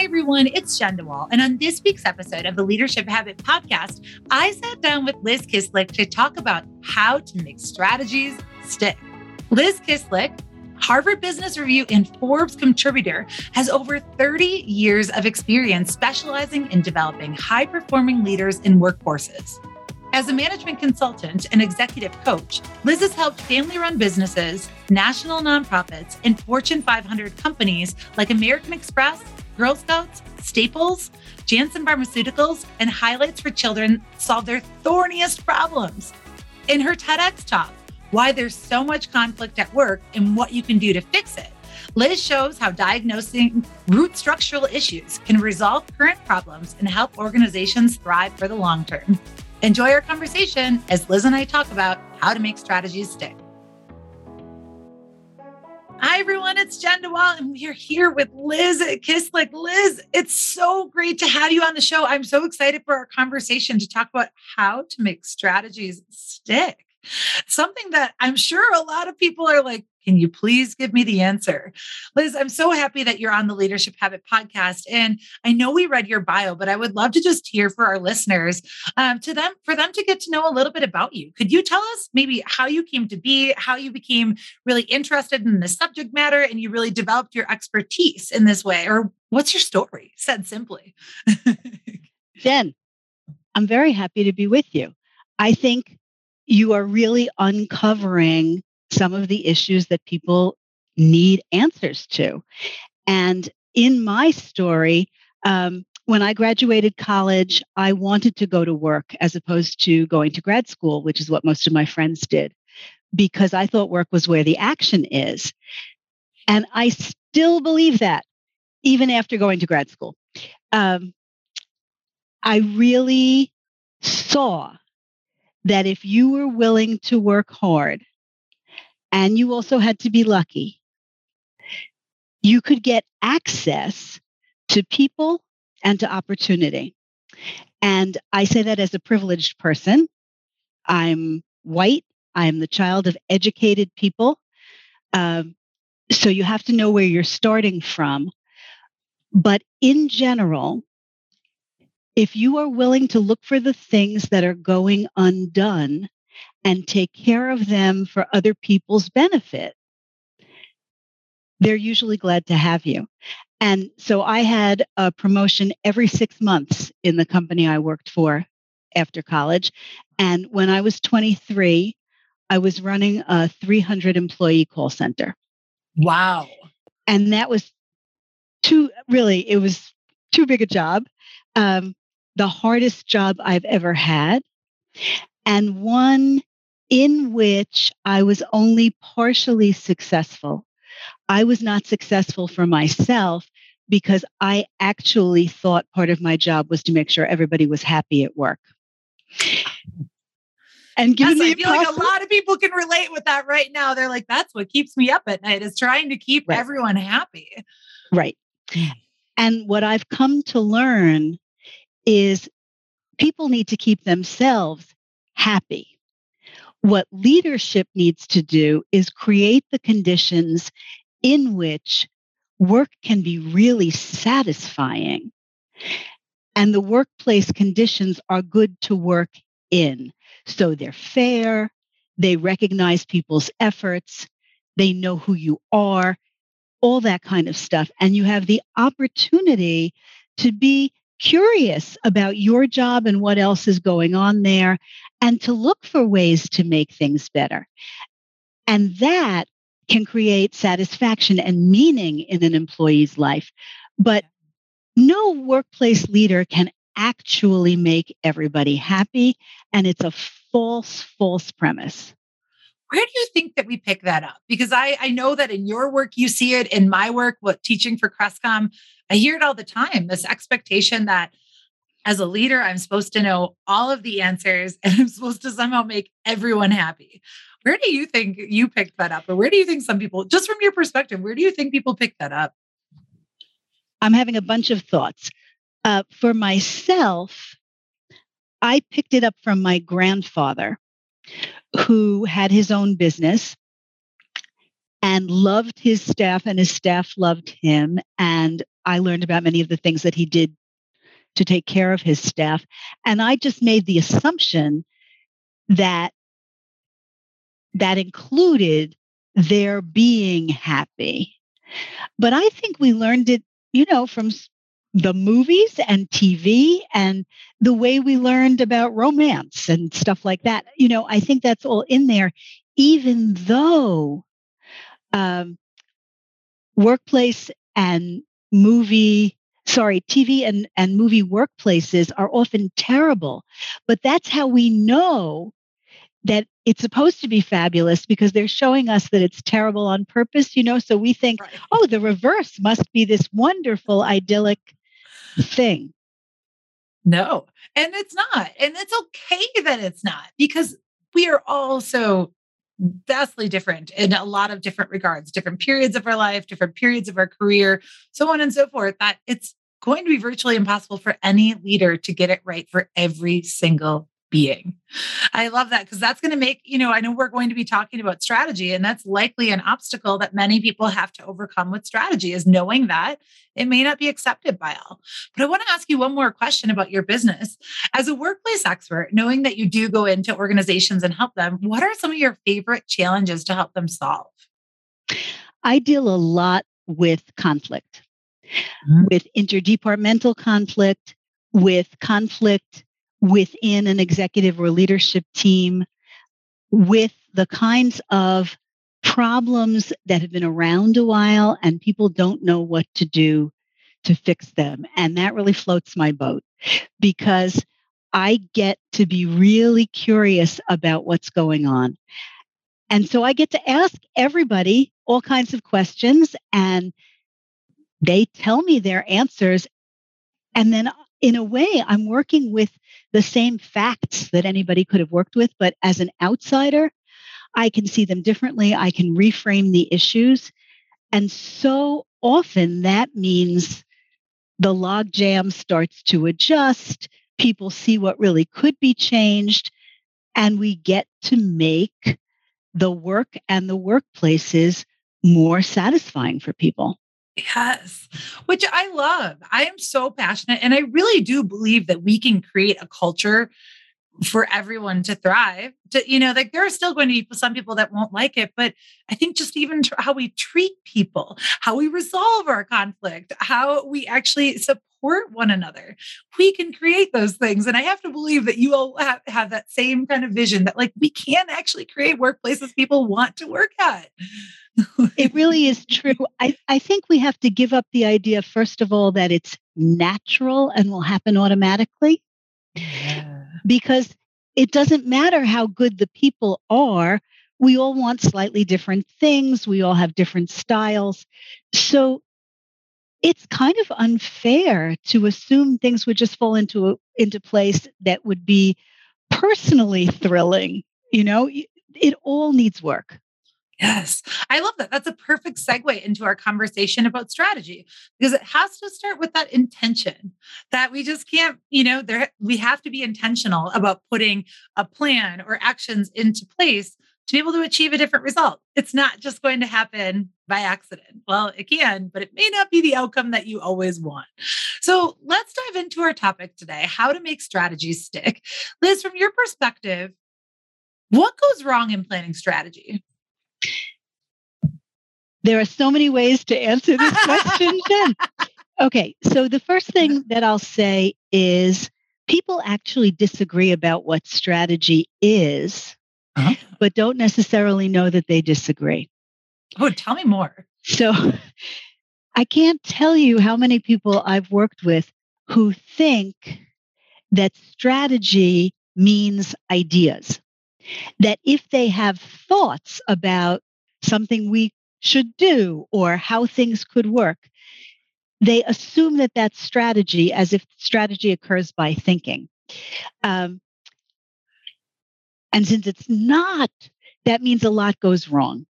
Hi, everyone. It's Jenn DeWall. And on this week's episode of the Leadership Habit podcast, I sat down with Liz Kislik to talk about how to make strategies stick. Liz Kislik, Harvard Business Review and Forbes contributor, has over 30 years of experience specializing in developing high performing leaders in workforces. As a management consultant and executive coach, Liz has helped family run businesses, national nonprofits, and Fortune 500 companies like American Express, Girl Scouts, Staples, Janssen Pharmaceuticals, and Highlights for Children solve their thorniest problems. In her TEDx talk, Why There's So Much Conflict at Work and What You Can Do to Fix It, Liz shows how diagnosing root structural issues can resolve current problems and help organizations thrive for the long term. Enjoy our conversation as Liz and I talk about how to make strategies stick. Hi, everyone. It's Jenn DeWall, and we are here with Liz Kislik. Liz, it's so great to have you on the show. I'm so excited for our conversation to talk about how to make strategies stick. Something that I'm sure a lot of people are like, can you please give me the answer? Liz, I'm so happy that you're on the Leadership Habit podcast. And I know we read your bio, but I would love to just hear for our listeners, um, to them, for them to get to know a little bit about you. Could you tell us maybe how you came to be, how you became really interested in the subject matter and you really developed your expertise in this way? Or what's your story, said simply? Jenn, I'm very happy to be with you. I think you are really uncovering some of the issues that people need answers to. And in my story, um, when I graduated college, I wanted to go to work as opposed to going to grad school, which is what most of my friends did, because I thought work was where the action is. And I still believe that, even after going to grad school. Um, I really saw that if you were willing to work hard and you also had to be lucky. You could get access to people and to opportunity. And I say that as a privileged person. I'm white, I'm the child of educated people. Um, so you have to know where you're starting from. But in general, if you are willing to look for the things that are going undone, and take care of them for other people's benefit, they're usually glad to have you. And so I had a promotion every six months in the company I worked for after college. And when I was 23, I was running a 300 employee call center. Wow. And that was too, really, it was too big a job. Um, the hardest job I've ever had. And one in which I was only partially successful. I was not successful for myself because I actually thought part of my job was to make sure everybody was happy at work. And given yes, I feel like a lot of people can relate with that right now. They're like, that's what keeps me up at night is trying to keep right. everyone happy. Right. Mm. And what I've come to learn is people need to keep themselves happy. What leadership needs to do is create the conditions in which work can be really satisfying. And the workplace conditions are good to work in. So they're fair, they recognize people's efforts, they know who you are, all that kind of stuff. And you have the opportunity to be curious about your job and what else is going on there and to look for ways to make things better. And that can create satisfaction and meaning in an employee's life. But no workplace leader can actually make everybody happy. And it's a false, false premise. Where do you think that we pick that up? Because I, I know that in your work, you see it in my work, what teaching for Crestcom, I hear it all the time this expectation that as a leader, I'm supposed to know all of the answers and I'm supposed to somehow make everyone happy. Where do you think you picked that up? Or where do you think some people, just from your perspective, where do you think people pick that up? I'm having a bunch of thoughts. Uh, for myself, I picked it up from my grandfather, who had his own business and loved his staff, and his staff loved him. And I learned about many of the things that he did to take care of his staff. And I just made the assumption that that included their being happy. But I think we learned it, you know, from the movies and TV and the way we learned about romance and stuff like that. You know, I think that's all in there, even though um, workplace and movie sorry tv and, and movie workplaces are often terrible but that's how we know that it's supposed to be fabulous because they're showing us that it's terrible on purpose you know so we think right. oh the reverse must be this wonderful idyllic thing. No and it's not and it's okay that it's not because we are all so vastly different in a lot of different regards, different periods of our life, different periods of our career, so on and so forth, that it's going to be virtually impossible for any leader to get it right for every single being. I love that because that's going to make, you know, I know we're going to be talking about strategy, and that's likely an obstacle that many people have to overcome with strategy is knowing that it may not be accepted by all. But I want to ask you one more question about your business. As a workplace expert, knowing that you do go into organizations and help them, what are some of your favorite challenges to help them solve? I deal a lot with conflict, mm-hmm. with interdepartmental conflict, with conflict within an executive or leadership team with the kinds of problems that have been around a while and people don't know what to do to fix them. And that really floats my boat because I get to be really curious about what's going on. And so I get to ask everybody all kinds of questions and they tell me their answers. And then uh, in a way, I'm working with the same facts that anybody could have worked with, but as an outsider, I can see them differently. I can reframe the issues. And so often that means the logjam starts to adjust. People see what really could be changed. And we get to make the work and the workplaces more satisfying for people. Yes, which I love. I am so passionate. And I really do believe that we can create a culture for everyone to thrive. To, you know, like there are still going to be some people that won't like it, but I think just even how we treat people, how we resolve our conflict, how we actually support one another, we can create those things. And I have to believe that you all have, have that same kind of vision that like we can actually create workplaces people want to work at it really is true. I, I think we have to give up the idea, first of all, that it's natural and will happen automatically. Yeah. Because it doesn't matter how good the people are. We all want slightly different things. We all have different styles. So it's kind of unfair to assume things would just fall into into place that would be personally thrilling. You know, it all needs work. Yes, I love that. That's a perfect segue into our conversation about strategy because it has to start with that intention that we just can't, you know, there we have to be intentional about putting a plan or actions into place to be able to achieve a different result. It's not just going to happen by accident. Well, it can, but it may not be the outcome that you always want. So let's dive into our topic today how to make strategies stick. Liz, from your perspective, what goes wrong in planning strategy? There are so many ways to answer this question, Jenn. Okay, so the first thing that I'll say is people actually disagree about what strategy is, uh-huh. but don't necessarily know that they disagree. Oh, tell me more. So I can't tell you how many people I've worked with who think that strategy means ideas. That if they have thoughts about something we should do or how things could work, they assume that that's strategy as if strategy occurs by thinking. Um, and since it's not, that means a lot goes wrong.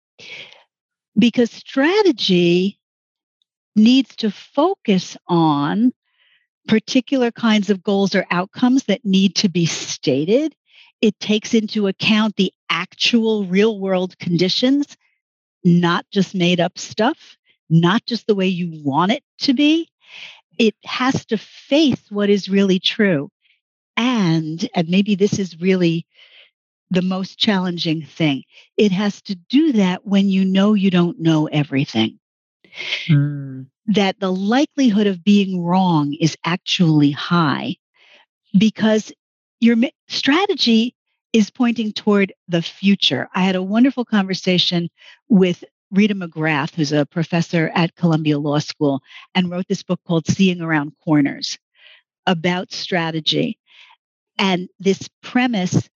Because strategy needs to focus on particular kinds of goals or outcomes that need to be stated. It takes into account the actual real world conditions not just made up stuff, not just the way you want it to be. it has to face what is really true. And, and maybe this is really the most challenging thing, it has to do that when you know you don't know everything. Mm. That the likelihood of being wrong is actually high because your strategy is pointing toward the future. I had a wonderful conversation with Rita McGrath, who's a professor at Columbia Law School, and wrote this book called Seeing Around Corners about strategy. And this premise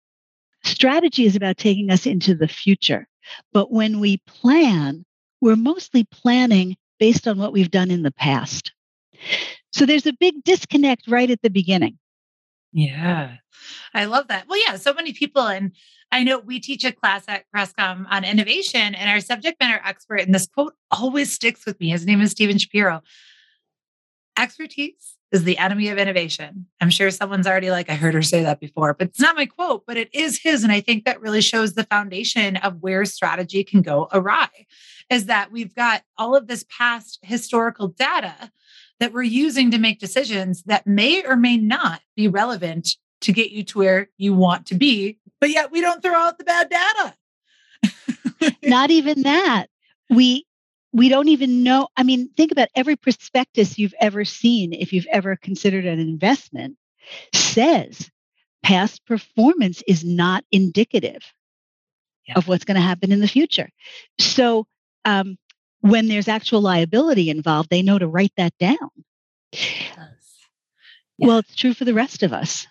strategy is about taking us into the future. But when we plan, we're mostly planning based on what we've done in the past. So there's a big disconnect right at the beginning. Yeah. I love that. Well, yeah, so many people and I know we teach a class at Crestcom on innovation, and our subject matter expert, and this quote always sticks with me. His name is Steven Shapiro. Expertise is the enemy of innovation. I'm sure someone's already like, I heard her say that before, but it's not my quote, but it is his. And I think that really shows the foundation of where strategy can go awry is that we've got all of this past historical data that we're using to make decisions that may or may not be relevant to get you to where you want to be, but yet we don't throw out the bad data. not even that. We we don't even know. I mean, think about every prospectus you've ever seen, if you've ever considered an investment, says past performance is not indicative yeah. of what's going to happen in the future. So um, when there's actual liability involved, they know to write that down. Yeah. Well, it's true for the rest of us.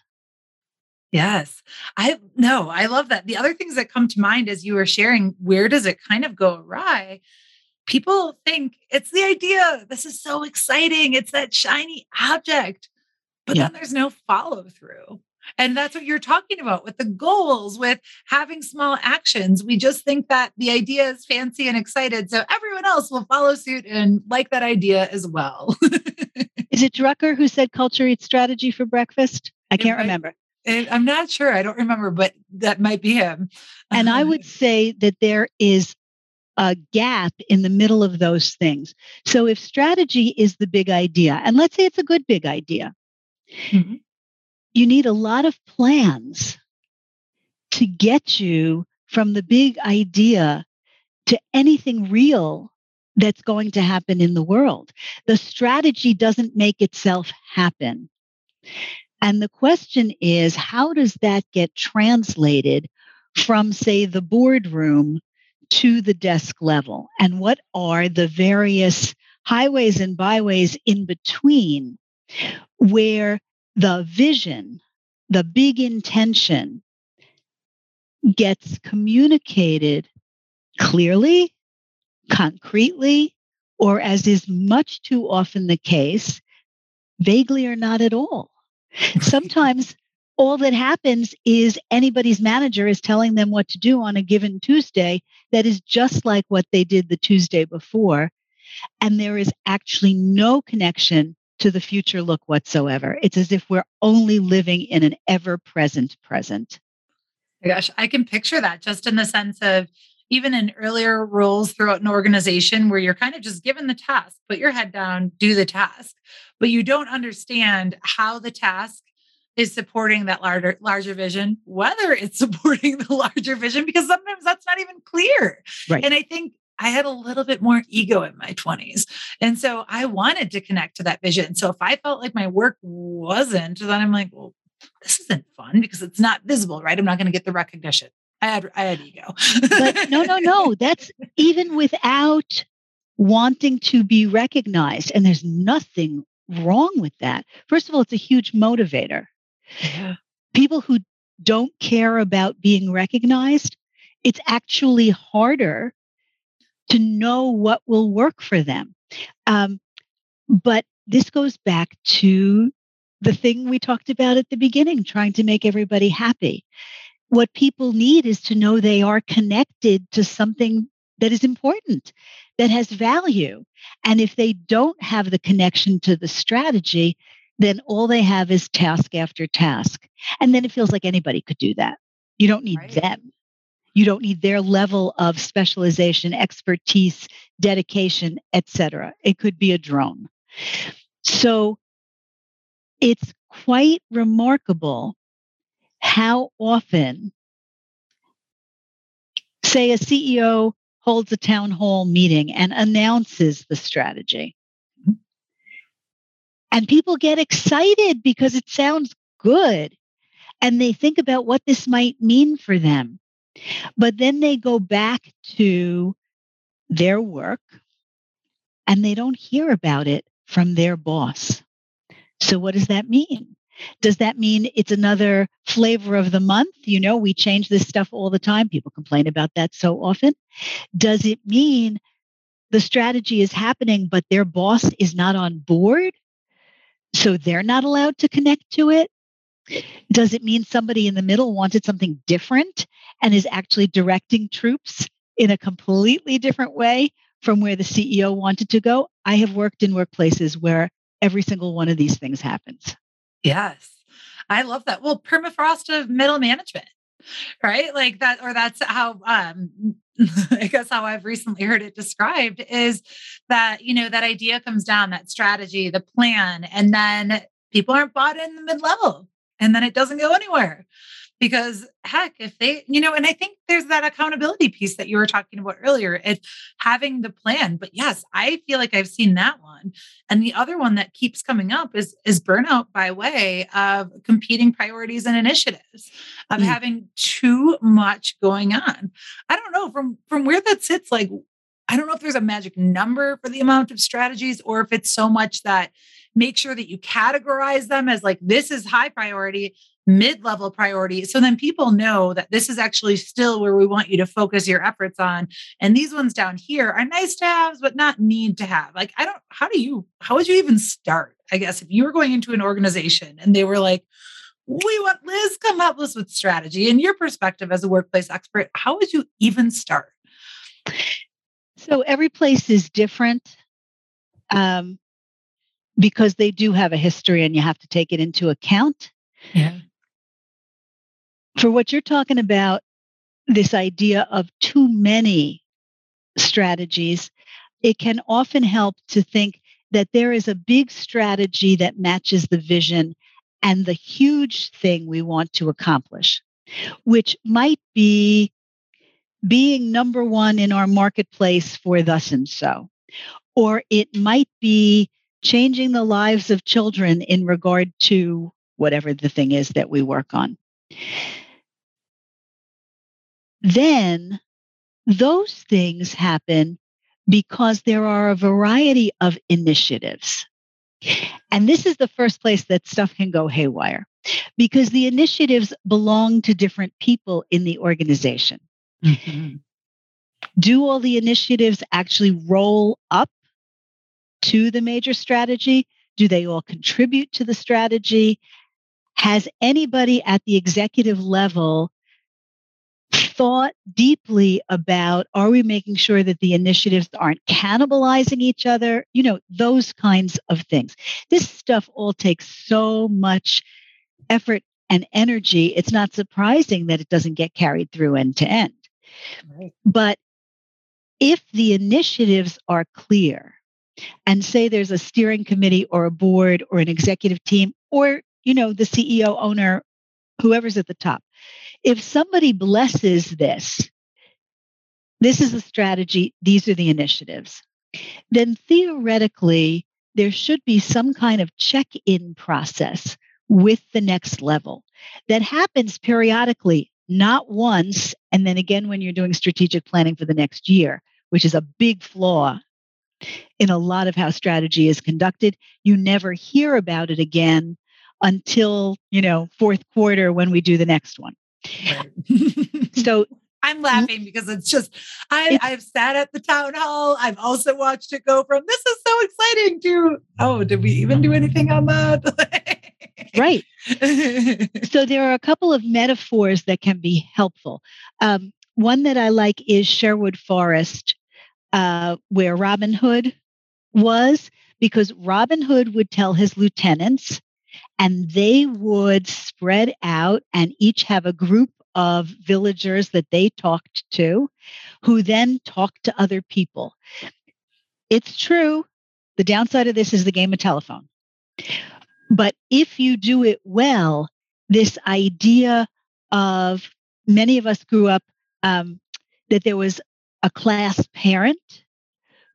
Yes. I no, I love that. The other things that come to mind as you were sharing, where does it kind of go awry? People think it's the idea. This is so exciting. It's that shiny object. But yeah. then there's no follow through. And that's what you're talking about with the goals, with having small actions. We just think that the idea is fancy and excited. So everyone else will follow suit and like that idea as well. is it Drucker who said culture eats strategy for breakfast? I can't remember. I'm not sure. I don't remember, but that might be him. and I would say that there is a gap in the middle of those things. So if strategy is the big idea, and let's say it's a good big idea, mm-hmm you need a lot of plans to get you from the big idea to anything real that's going to happen in the world. The strategy doesn't make itself happen. And the question is how does that get translated from, say, the boardroom to the desk level? And what are the various highways and byways in between where the vision, the big intention gets communicated clearly, concretely, or as is much too often the case, vaguely or not at all. Sometimes all that happens is anybody's manager is telling them what to do on a given Tuesday that is just like what they did the Tuesday before. And there is actually no connection to the future look whatsoever. It's as if we're only living in an ever present present. My gosh, I can picture that just in the sense of even in earlier roles throughout an organization where you're kind of just given the task, put your head down, do the task, but you don't understand how the task is supporting that larger larger vision, whether it's supporting the larger vision, because sometimes that's not even clear. Right. And I think I had a little bit more ego in my 20s. And so I wanted to connect to that vision. So if I felt like my work wasn't, then I'm like, well, this isn't fun because it's not visible, right? I'm not going to get the recognition. I had I had ego. but no, no, no. That's even without wanting to be recognized. And there's nothing wrong with that. First of all, it's a huge motivator. Yeah. People who don't care about being recognized, it's actually harder to know what will work for them. Um, but this goes back to the thing we talked about at the beginning trying to make everybody happy. What people need is to know they are connected to something that is important, that has value. And if they don't have the connection to the strategy, then all they have is task after task. And then it feels like anybody could do that. You don't need right. them. You don't need their level of specialization, expertise, dedication, etc. It could be a drone. So it's quite remarkable how often, say, a CEO holds a town hall meeting and announces the strategy. And people get excited because it sounds good. And they think about what this might mean for them. But then they go back to their work and they don't hear about it from their boss. So, what does that mean? Does that mean it's another flavor of the month? You know, we change this stuff all the time. People complain about that so often. Does it mean the strategy is happening, but their boss is not on board? So they're not allowed to connect to it? Does it mean somebody in the middle wanted something different and is actually directing troops in a completely different way from where the CEO wanted to go? I have worked in workplaces where every single one of these things happens. Yes. I love that. Well, permafrost of middle management, right? Like that, or that's how, um, I guess how I've recently heard it described is that, you know, that idea comes down, that strategy, the plan, and then people aren't bought in the mid level and then it doesn't go anywhere because heck if they you know and i think there's that accountability piece that you were talking about earlier it's having the plan but yes i feel like i've seen that one and the other one that keeps coming up is is burnout by way of competing priorities and initiatives of mm. having too much going on i don't know from from where that sits like i don't know if there's a magic number for the amount of strategies or if it's so much that make sure that you categorize them as like this is high priority mid-level priority so then people know that this is actually still where we want you to focus your efforts on and these ones down here are nice to have but not need to have like i don't how do you how would you even start i guess if you were going into an organization and they were like we want liz come help us with strategy in your perspective as a workplace expert how would you even start so every place is different um, because they do have a history and you have to take it into account. Yeah. For what you're talking about, this idea of too many strategies, it can often help to think that there is a big strategy that matches the vision and the huge thing we want to accomplish, which might be being number one in our marketplace for thus and so, or it might be changing the lives of children in regard to whatever the thing is that we work on. Then those things happen because there are a variety of initiatives. And this is the first place that stuff can go haywire because the initiatives belong to different people in the organization. Mm-hmm. Do all the initiatives actually roll up to the major strategy? Do they all contribute to the strategy? Has anybody at the executive level thought deeply about are we making sure that the initiatives aren't cannibalizing each other? You know, those kinds of things. This stuff all takes so much effort and energy. It's not surprising that it doesn't get carried through end to end. Right. But if the initiatives are clear, and say there's a steering committee or a board or an executive team or you know the CEO owner whoever's at the top if somebody blesses this this is the strategy these are the initiatives then theoretically there should be some kind of check-in process with the next level that happens periodically not once and then again when you're doing strategic planning for the next year which is a big flaw in a lot of how strategy is conducted. You never hear about it again until, you know, fourth quarter when we do the next one. Right. so I'm laughing because it's just I, I've sat at the town hall. I've also watched it go from this is so exciting to oh, did we even do anything on that? right. so there are a couple of metaphors that can be helpful. Um, one that I like is Sherwood Forest uh, where Robin Hood was, because Robin Hood would tell his lieutenants, and they would spread out and each have a group of villagers that they talked to, who then talked to other people. It's true. The downside of this is the game of telephone. But if you do it well, this idea of many of us grew up um, that there was a class parent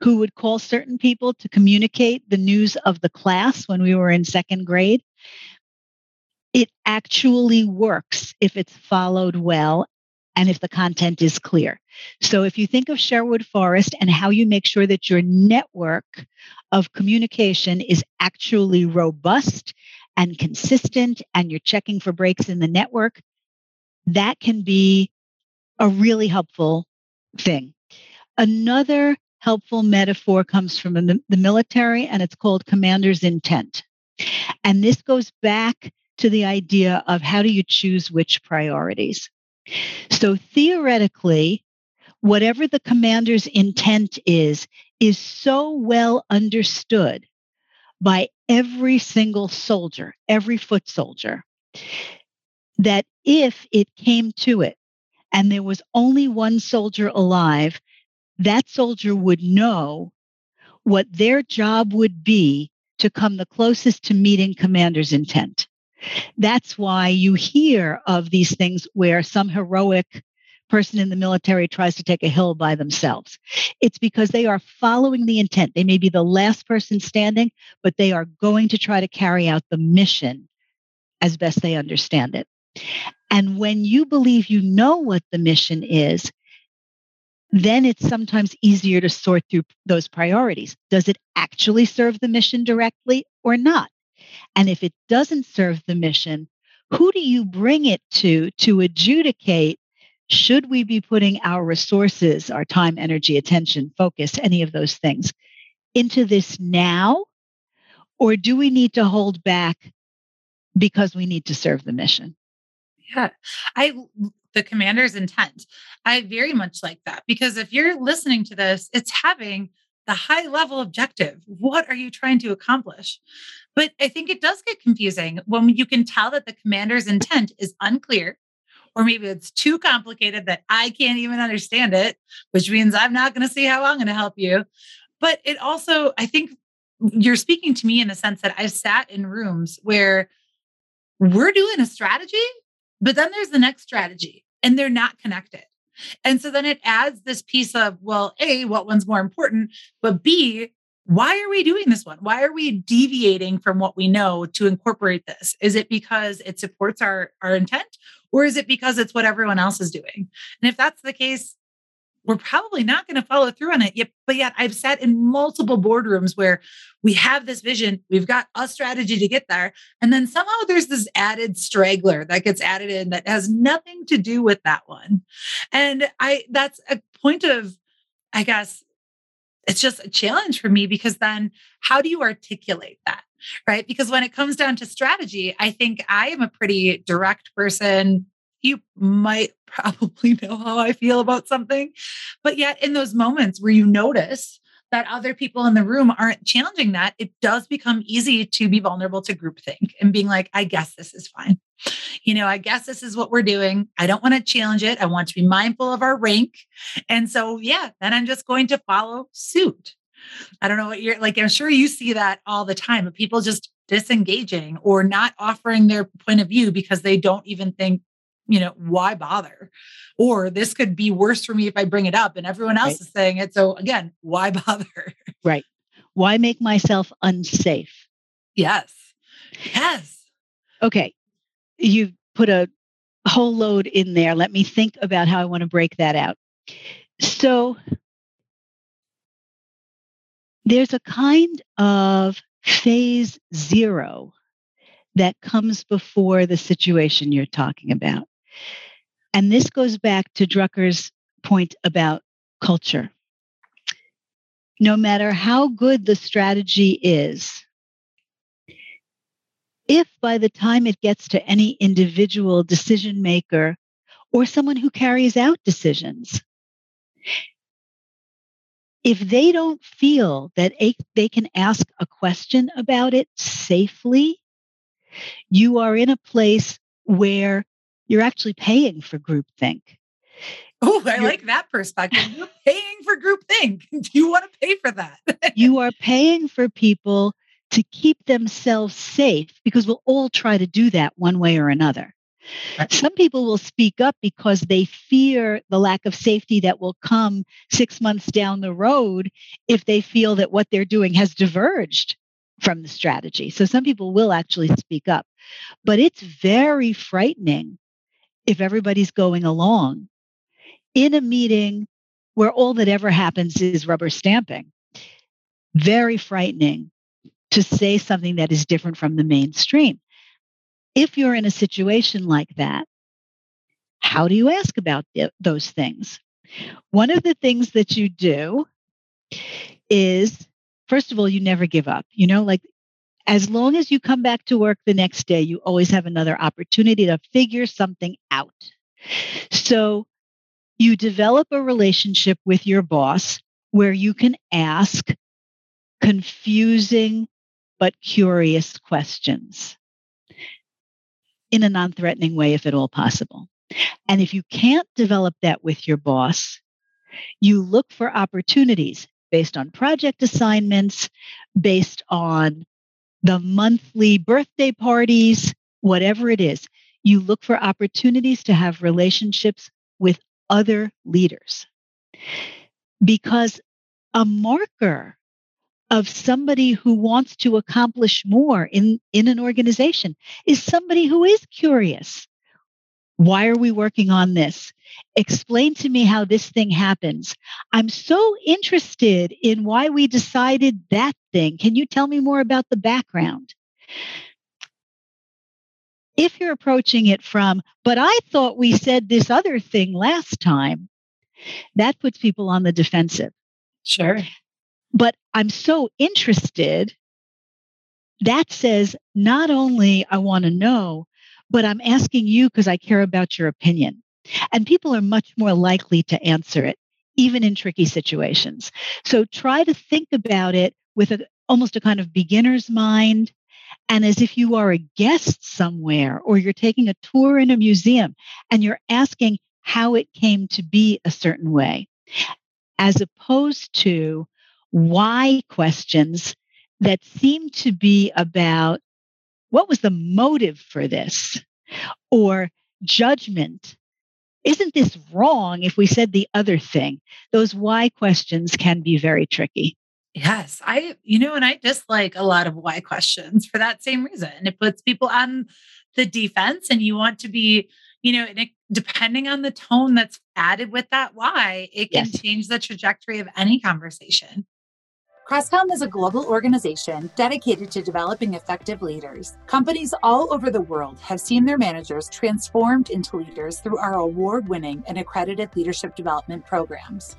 who would call certain people to communicate the news of the class when we were in second grade. It actually works if it's followed well and if the content is clear. So if you think of Sherwood Forest and how you make sure that your network of communication is actually robust and consistent and you're checking for breaks in the network, that can be a really helpful thing. Another helpful metaphor comes from the, military and it's called commander's intent. And this goes back to the idea of how do you choose which priorities. So theoretically, whatever the commander's intent is, is so well understood by every single soldier, every foot soldier, that if it came to it and there was only one soldier alive, that soldier would know what their job would be to come the closest to meeting commander's intent. That's why you hear of these things where some heroic person in the military tries to take a hill by themselves. It's because they are following the intent. They may be the last person standing, but they are going to try to carry out the mission as best they understand it. And when you believe you know what the mission is, then it's sometimes easier to sort through those priorities. Does it actually serve the mission directly or not? And if it doesn't serve the mission, who do you bring it to to adjudicate? Should we be putting our resources, our time, energy, attention, focus, any of those things into this now? Or do we need to hold back because we need to serve the mission? Yeah. I the commander's intent. I very much like that because if you're listening to this, it's having the high level objective. What are you trying to accomplish? But I think it does get confusing when you can tell that the commander's intent is unclear, or maybe it's too complicated that I can't even understand it, which means I'm not going to see how I'm going to help you. But it also, I think you're speaking to me in a sense that I've sat in rooms where we're doing a strategy, but then there's the next strategy and they're not connected. And so then it adds this piece of, well, A, what one's more important, but B, why are we doing this one? Why are we deviating from what we know to incorporate this? Is it because it supports our, our intent or is it because it's what everyone else is doing? And if that's the case, we're probably not going to follow through on it yet. But yet I've sat in multiple boardrooms where we have this vision, we've got a strategy to get there. And then somehow there's this added straggler that gets added in that has nothing to do with that one. And I that's a point of, I guess, it's just a challenge for me because then how do you articulate that? Right. Because when it comes down to strategy, I think I am a pretty direct person. You might probably know how I feel about something. But yet, in those moments where you notice that other people in the room aren't challenging that, it does become easy to be vulnerable to groupthink and being like, I guess this is fine. You know, I guess this is what we're doing. I don't want to challenge it. I want to be mindful of our rank. And so, yeah, then I'm just going to follow suit. I don't know what you're like. I'm sure you see that all the time people just disengaging or not offering their point of view because they don't even think you know, why bother? Or this could be worse for me if I bring it up and everyone else right. is saying it. So again, why bother? Right. Why make myself unsafe? Yes. Yes. Okay. You put a whole load in there. Let me think about how I want to break that out. So there's a kind of phase zero that comes before the situation you're talking about. And this goes back to Drucker's point about culture. No matter how good the strategy is, if by the time it gets to any individual decision maker or someone who carries out decisions, if they don't feel that they can ask a question about it safely, you are in a place where you're actually paying for groupthink. Oh, I you're, like that perspective. You're paying for groupthink. Do you want to pay for that? you are paying for people to keep themselves safe because we'll all try to do that one way or another. Right. Some people will speak up because they fear the lack of safety that will come six months down the road if they feel that what they're doing has diverged from the strategy. So some people will actually speak up, but it's very frightening if everybody's going along in a meeting where all that ever happens is rubber stamping. Very frightening to say something that is different from the mainstream. If you're in a situation like that, how do you ask about th- those things? One of the things that you do is, first of all, you never give up. You know, like as long as you come back to work the next day, you always have another opportunity to figure something out. So you develop a relationship with your boss where you can ask confusing but curious questions in a non threatening way, if at all possible. And if you can't develop that with your boss, you look for opportunities based on project assignments, based on the monthly birthday parties, whatever it is. You look for opportunities to have relationships with other leaders. Because a marker of somebody who wants to accomplish more in, in an organization is somebody who is curious. Why are we working on this? Explain to me how this thing happens. I'm so interested in why we decided that thing. Can you tell me more about the background? If you're approaching it from, but I thought we said this other thing last time, that puts people on the defensive. Sure. But I'm so interested. That says not only I want to know, but I'm asking you because I care about your opinion. And people are much more likely to answer it, even in tricky situations. So try to think about it with a, almost a kind of beginner's mind and as if you are a guest somewhere or you're taking a tour in a museum and you're asking how it came to be a certain way, as opposed to why questions that seem to be about what was the motive for this or judgment isn't this wrong if we said the other thing? Those why questions can be very tricky. Yes, I, you know, and I dislike a lot of why questions for that same reason. It puts people on the defense, and you want to be, you know, it, depending on the tone that's added with that why, it can yes. change the trajectory of any conversation. Crestcom is a global organization dedicated to developing effective leaders. Companies all over the world have seen their managers transformed into leaders through our award winning and accredited leadership development programs.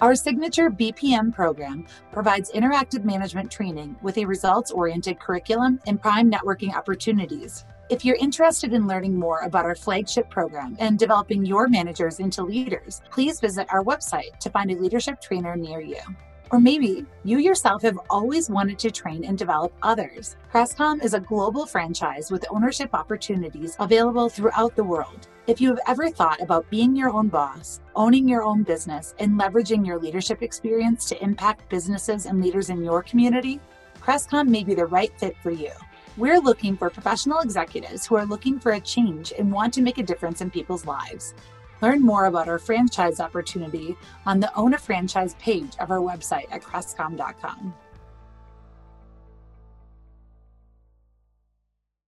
Our signature BPM program provides interactive management training with a results oriented curriculum and prime networking opportunities. If you're interested in learning more about our flagship program and developing your managers into leaders, please visit our website to find a leadership trainer near you. Or maybe you yourself have always wanted to train and develop others. Crestcom is a global franchise with ownership opportunities available throughout the world. If you have ever thought about being your own boss, owning your own business, and leveraging your leadership experience to impact businesses and leaders in your community, Crestcom may be the right fit for you. We're looking for professional executives who are looking for a change and want to make a difference in people's lives. Learn more about our franchise opportunity on the Own a Franchise page of our website at crestcom.com.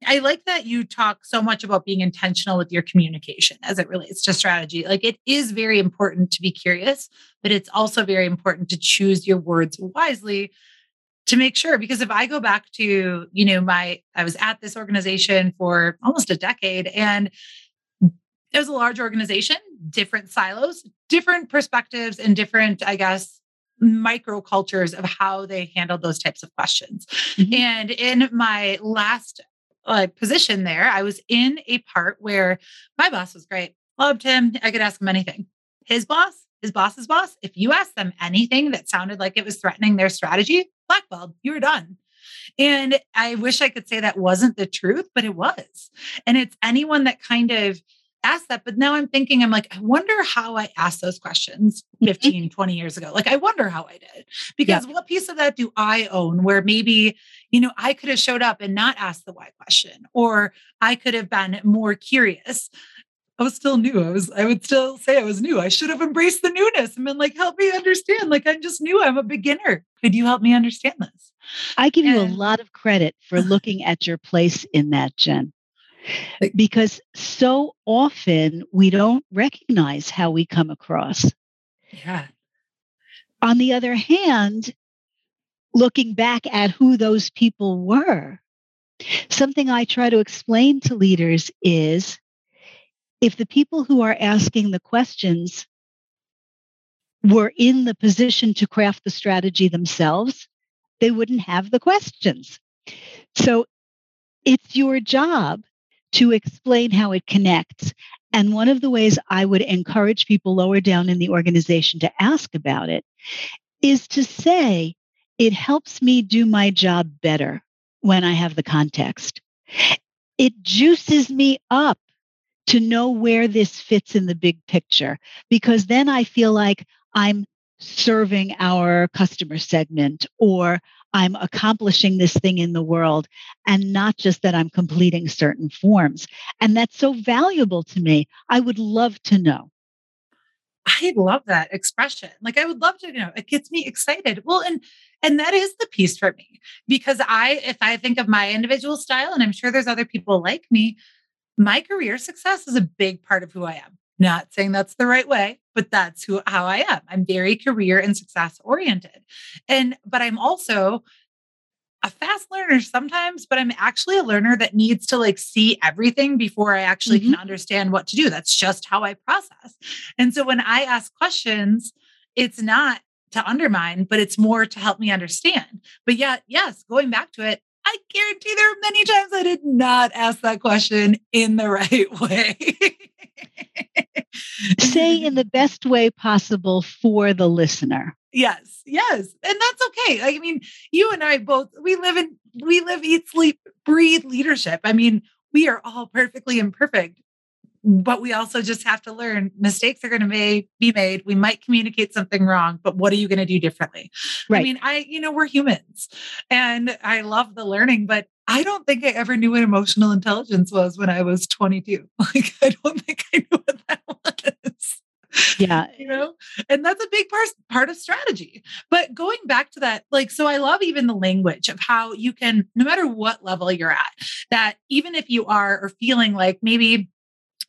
I like that you talk so much about being intentional with your communication as it relates to strategy. Like it is very important to be curious, but it's also very important to choose your words wisely to make sure because if I go back to, you know, my I was at this organization for almost a decade and it was a large organization, different silos, different perspectives, and different, I guess, micro cultures of how they handled those types of questions. Mm-hmm. And in my last uh, position there, I was in a part where my boss was great, loved him. I could ask him anything. His boss, his boss's boss, if you asked them anything that sounded like it was threatening their strategy, blackballed, you were done. And I wish I could say that wasn't the truth, but it was. And it's anyone that kind of ask that. But now I'm thinking, I'm like, I wonder how I asked those questions Mm-hmm. 15, 20 years ago. Like, I wonder how I did. Because what piece of that do I own where maybe, you know, I could have showed up and not asked the why question, or I could have been more curious. I was still new. I was, I would still say I was new. I should have embraced the newness and been like, help me understand. Like, I'm just new. I'm a beginner. Could you help me understand this? I give you a lot of credit for looking at your place in that, Jenn. Because so often we don't recognize how we come across. Yeah. On the other hand, looking back at who those people were, something I try to explain to leaders is if the people who are asking the questions were in the position to craft the strategy themselves, they wouldn't have the questions. So it's your job to explain how it connects. And one of the ways I would encourage people lower down in the organization to ask about it is to say, it helps me do my job better when I have the context. It juices me up to know where this fits in the big picture because then I feel like I'm serving our customer segment or I'm accomplishing this thing in the world and not just that I'm completing certain forms. And that's so valuable to me. I would love to know. I love that expression. Like I would love to know. It gets me excited. Well, and and that is the piece for me because I if I think of my individual style and I'm sure there's other people like me, my career success is a big part of who I am. Not saying that's the right way, but that's who how I am. I'm very career and success oriented. And but I'm also a fast learner sometimes, but I'm actually a learner that needs to like see everything before I actually can mm-hmm. understand what to do. That's just how I process. And so when I ask questions, it's not to undermine, but it's more to help me understand. But yet, yes, going back to it, I guarantee there are many times I did not ask that question in the right way. Say in the best way possible for the listener. Yes, yes. And that's okay. I mean, you and I both we live in we live, eat, sleep, breathe leadership. I mean, we are all perfectly imperfect, but we also just have to learn mistakes are going to be made. We might communicate something wrong, but what are you going to do differently? Right. I mean, I, you know, we're humans and I love the learning, but I don't think I ever knew what emotional intelligence was when I was 22. Like, I don't think I knew what that was Yeah. you know and that's a big part part of strategy but going back to that like so i love even the language of how you can no matter what level you're at that even if you are or feeling like maybe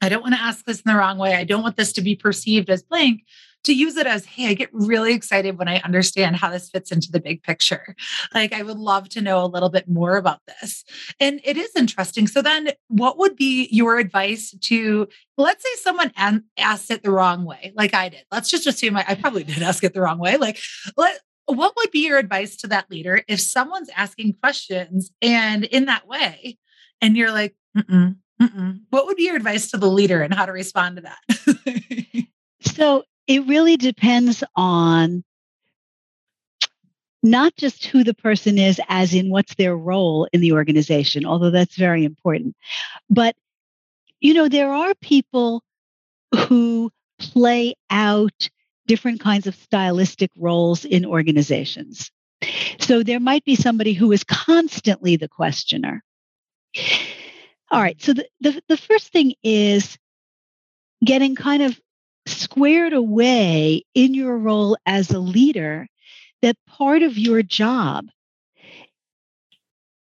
i don't want to ask this in the wrong way i don't want this to be perceived as blank to use it as hey i get really excited when i understand how this fits into the big picture like i would love to know a little bit more about this and it is interesting so then what would be your advice to let's say someone asked it the wrong way, like I did. Let's just assume I, I probably did ask it the wrong way. Like, let, what would be your advice to that leader if someone's asking questions and in that way, and you're like, mm-mm, mm-mm. what would be your advice to the leader and how to respond to that? So it really depends on not just who the person is, as in what's their role in the organization, although that's very important. But, you know, there are people who play out different kinds of stylistic roles in organizations. So there might be somebody who is constantly the questioner. All right. So the, the, the first thing is getting kind of squared away in your role as a leader that part of your job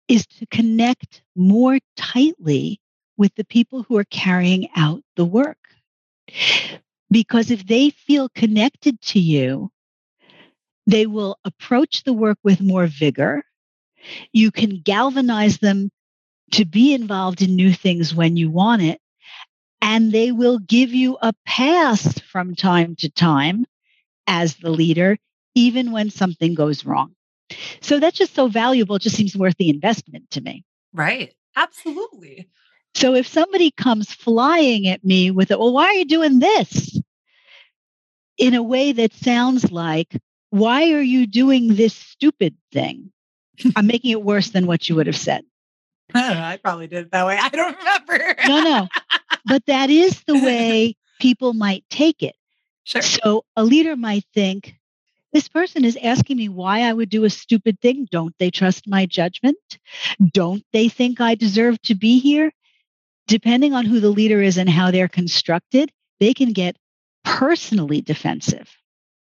is to connect more tightly with the people who are carrying out the work. Because if they feel connected to you, they will approach the work with more vigor. You can galvanize them to be involved in new things when you want it. And they will give you a pass from time to time as the leader, even when something goes wrong. So that's just so valuable. It just seems worth the investment to me. right. Absolutely. So if somebody comes flying at me with it, well, why are you doing this? In a way that sounds like, why are you doing this stupid thing? I'm making it worse than what you would have said. I, I probably did it that way. I don't remember. no, no. But that is the way people might take it. Sure. So a leader might think, this person is asking me why I would do a stupid thing. Don't they trust my judgment? Don't they think I deserve to be here? Depending on who the leader is and how they're constructed, they can get personally defensive.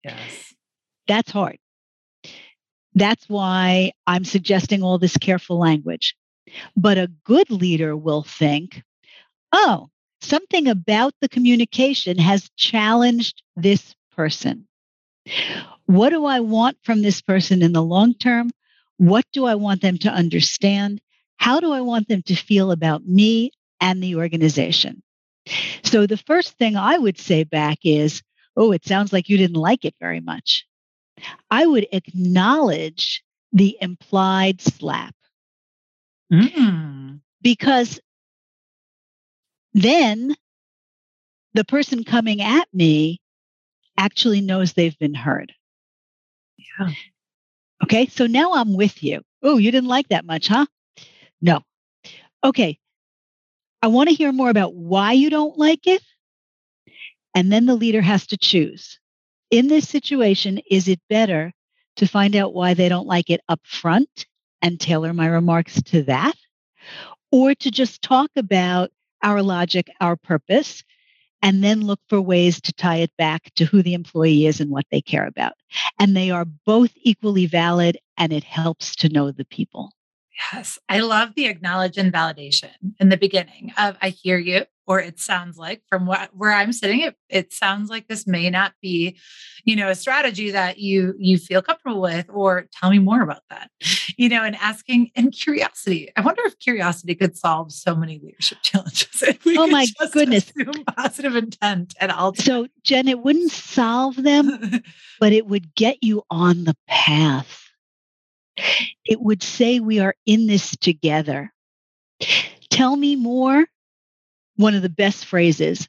Yes. That's hard. That's why I'm suggesting all this careful language. But a good leader will think, oh, something about the communication has challenged this person. What do I want from this person in the long term? What do I want them to understand? How do I want them to feel about me and the organization? So the first thing I would say back is, oh, it sounds like you didn't like it very much. I would acknowledge the implied slap. Mm. Because then the person coming at me actually knows they've been heard. Yeah. Okay, so now I'm with you. Oh, you didn't like that much, huh? No. Okay, I want to hear more about why you don't like it. And then the leader has to choose. In this situation, is it better to find out why they don't like it up front and tailor my remarks to that? Or to just talk about our logic, our purpose, and then look for ways to tie it back to who the employee is and what they care about. And they are both equally valid, and it helps to know the people. Yes, I love the acknowledge and validation in the beginning of I hear you, or it sounds like from what where I'm sitting, it, it sounds like this may not be, you know, a strategy that you you feel comfortable with, or tell me more about that. You know, and asking and curiosity. I wonder if curiosity could solve so many leadership challenges. oh my goodness. positive intent at all. Times. So Jenn, it wouldn't solve them, but it would get you on the path it would say we are in this together. Tell me more. One of the best phrases.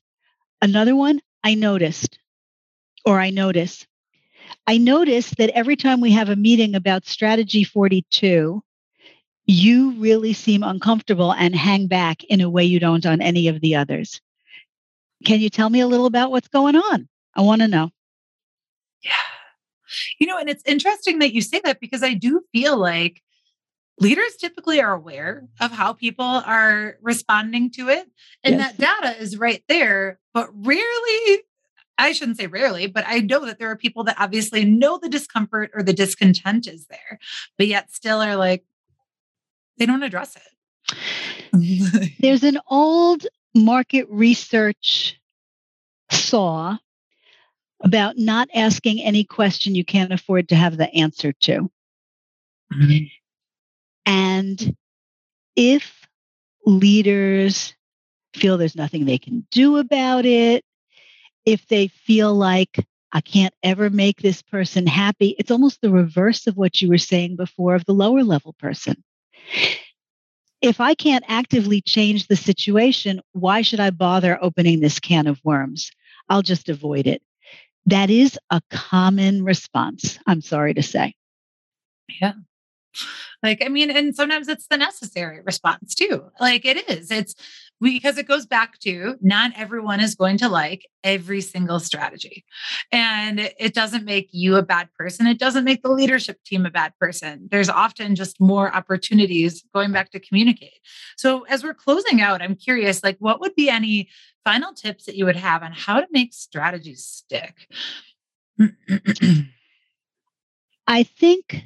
Another one, I noticed, or I notice. I notice that every time we have a meeting about strategy 42, you really seem uncomfortable and hang back in a way you don't on any of the others. Can you tell me a little about what's going on? I want to know. You know, and it's interesting that you say that because I do feel like leaders typically are aware of how people are responding to it. And yes. that data is right there, but rarely, I shouldn't say rarely, but I know that there are people that obviously know the discomfort or the discontent is there, but yet still are like, they don't address it. There's an old market research saw about not asking any question you can't afford to have the answer to. Mm-hmm. And if leaders feel there's nothing they can do about it, if they feel like I can't ever make this person happy, it's almost the reverse of what you were saying before of the lower level person. If I can't actively change the situation, why should I bother opening this can of worms? I'll just avoid it. That is a common response, I'm sorry to say. Yeah. Like, I mean, and sometimes it's the necessary response too. Like, it is. It's because it goes back to not everyone is going to like every single strategy. And it doesn't make you a bad person. It doesn't make the leadership team a bad person. There's often just more opportunities going back to communicate. So, as we're closing out, I'm curious like, what would be any final tips that you would have on how to make strategies stick? I think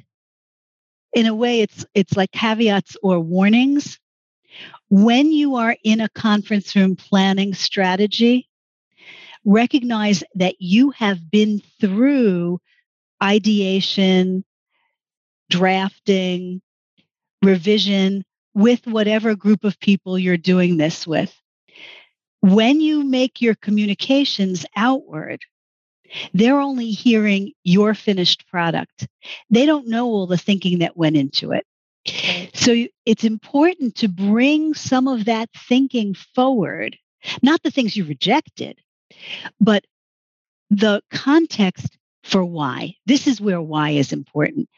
in a way it's it's like caveats or warnings when you are in a conference room planning strategy recognize that you have been through ideation drafting revision with whatever group of people you're doing this with when you make your communications outward, they're only hearing your finished product. They don't know all the thinking that went into it. So it's important to bring some of that thinking forward, not the things you rejected, but the context for why. This is where why is important.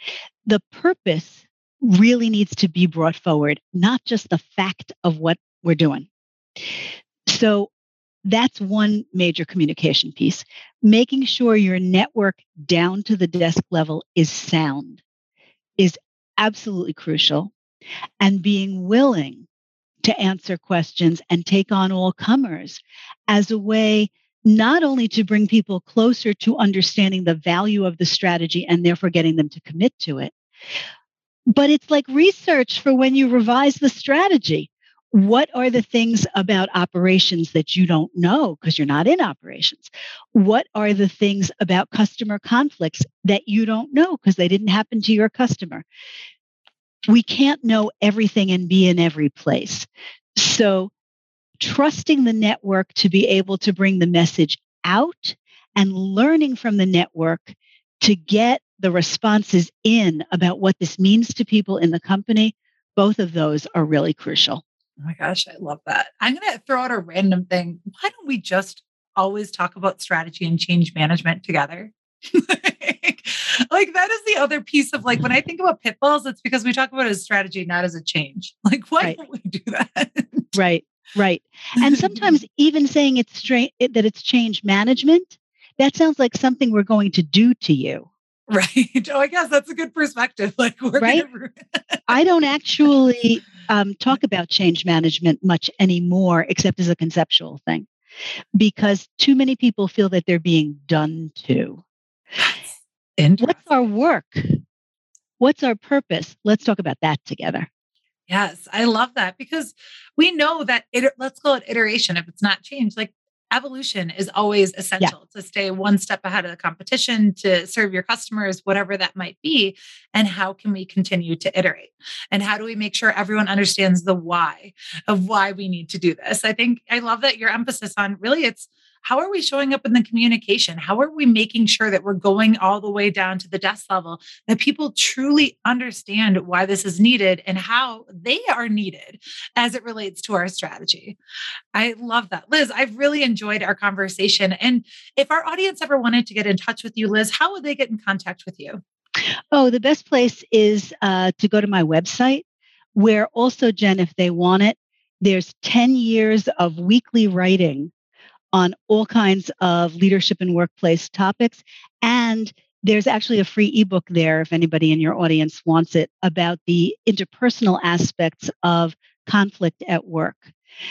The purpose really needs to be brought forward, not just the fact of what we're doing. So that's one major communication piece. Making sure your network down to the desk level is sound is absolutely crucial. And being willing to answer questions and take on all comers as a way not only to bring people closer to understanding the value of the strategy and therefore getting them to commit to it, but it's like research for when you revise the strategy. What are the things about operations that you don't know because you're not in operations? What are the things about customer conflicts that you don't know because they didn't happen to your customer? We can't know everything and be in every place. So, trusting the network to be able to bring the message out and learning from the network to get the responses in about what this means to people in the company, both of those are really crucial. Oh my gosh, I love that. I'm going to throw out a random thing. Why don't we just always talk about strategy and change management together? like, like, that is the other piece of like when I think about pitfalls, it's because we talk about it as strategy, not as a change. Like, why right. don't we do that? right, right. And sometimes even saying it's straight that it's change management, that sounds like something we're going to do to you. Right. Oh, I guess that's a good perspective. Like, right. Gonna... I don't actually um, talk about change management much anymore, except as a conceptual thing, because too many people feel that they're being done to. And what's our work? What's our purpose? Let's talk about that together. Yes, I love that because we know that it, let's call it iteration if it's not change, Like evolution is always essential yeah. to stay one step ahead of the competition, to serve your customers, whatever that might be. And how can we continue to iterate? And how do we make sure everyone understands the why of why we need to do this? I think I love that your emphasis on really it's how are we showing up in the communication? How are we making sure that we're going all the way down to the desk level, that people truly understand why this is needed and how they are needed as it relates to our strategy? I love that. Liz, I've really enjoyed our conversation. And if our audience ever wanted to get in touch with you, Liz, how would they get in contact with you? Oh, the best place is uh, to go to my website, where also, Jenn, if they want it, there's 10 years of weekly writing on all kinds of leadership and workplace topics. And there's actually a free ebook there if anybody in your audience wants it about the interpersonal aspects of conflict at work.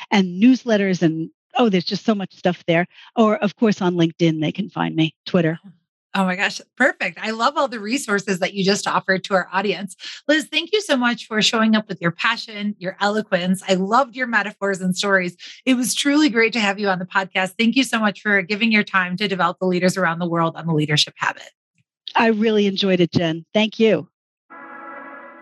And newsletters and oh there's just so much stuff there. Or of course on linkedin they can find me twitter Oh my gosh, perfect. I love all the resources that you just offered to our audience. Liz, thank you so much for showing up with your passion, your eloquence. I loved your metaphors and stories. It was truly great to have you on the podcast. Thank you so much for giving your time to develop the leaders around the world on the leadership habit. I really enjoyed it, Jenn. Thank you.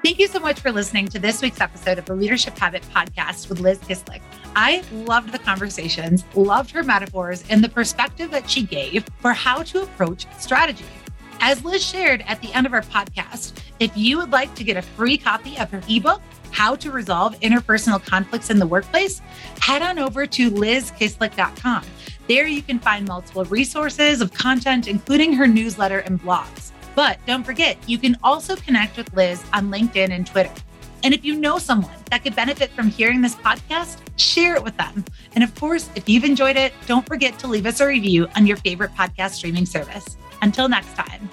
Thank you so much for listening to this week's episode of the Leadership Habit Podcast with Liz Kislik. I loved the conversations, loved her metaphors, and the perspective that she gave for how to approach strategy. As Liz shared at the end of our podcast, if you would like to get a free copy of her ebook, How to Resolve Interpersonal Conflicts in the Workplace, head on over to lizkislik.com. There you can find multiple resources of content, including her newsletter and blogs. But don't forget, you can also connect with Liz on LinkedIn and Twitter. And if you know someone that could benefit from hearing this podcast, share it with them. And of course, if you've enjoyed it, don't forget to leave us a review on your favorite podcast streaming service. Until next time.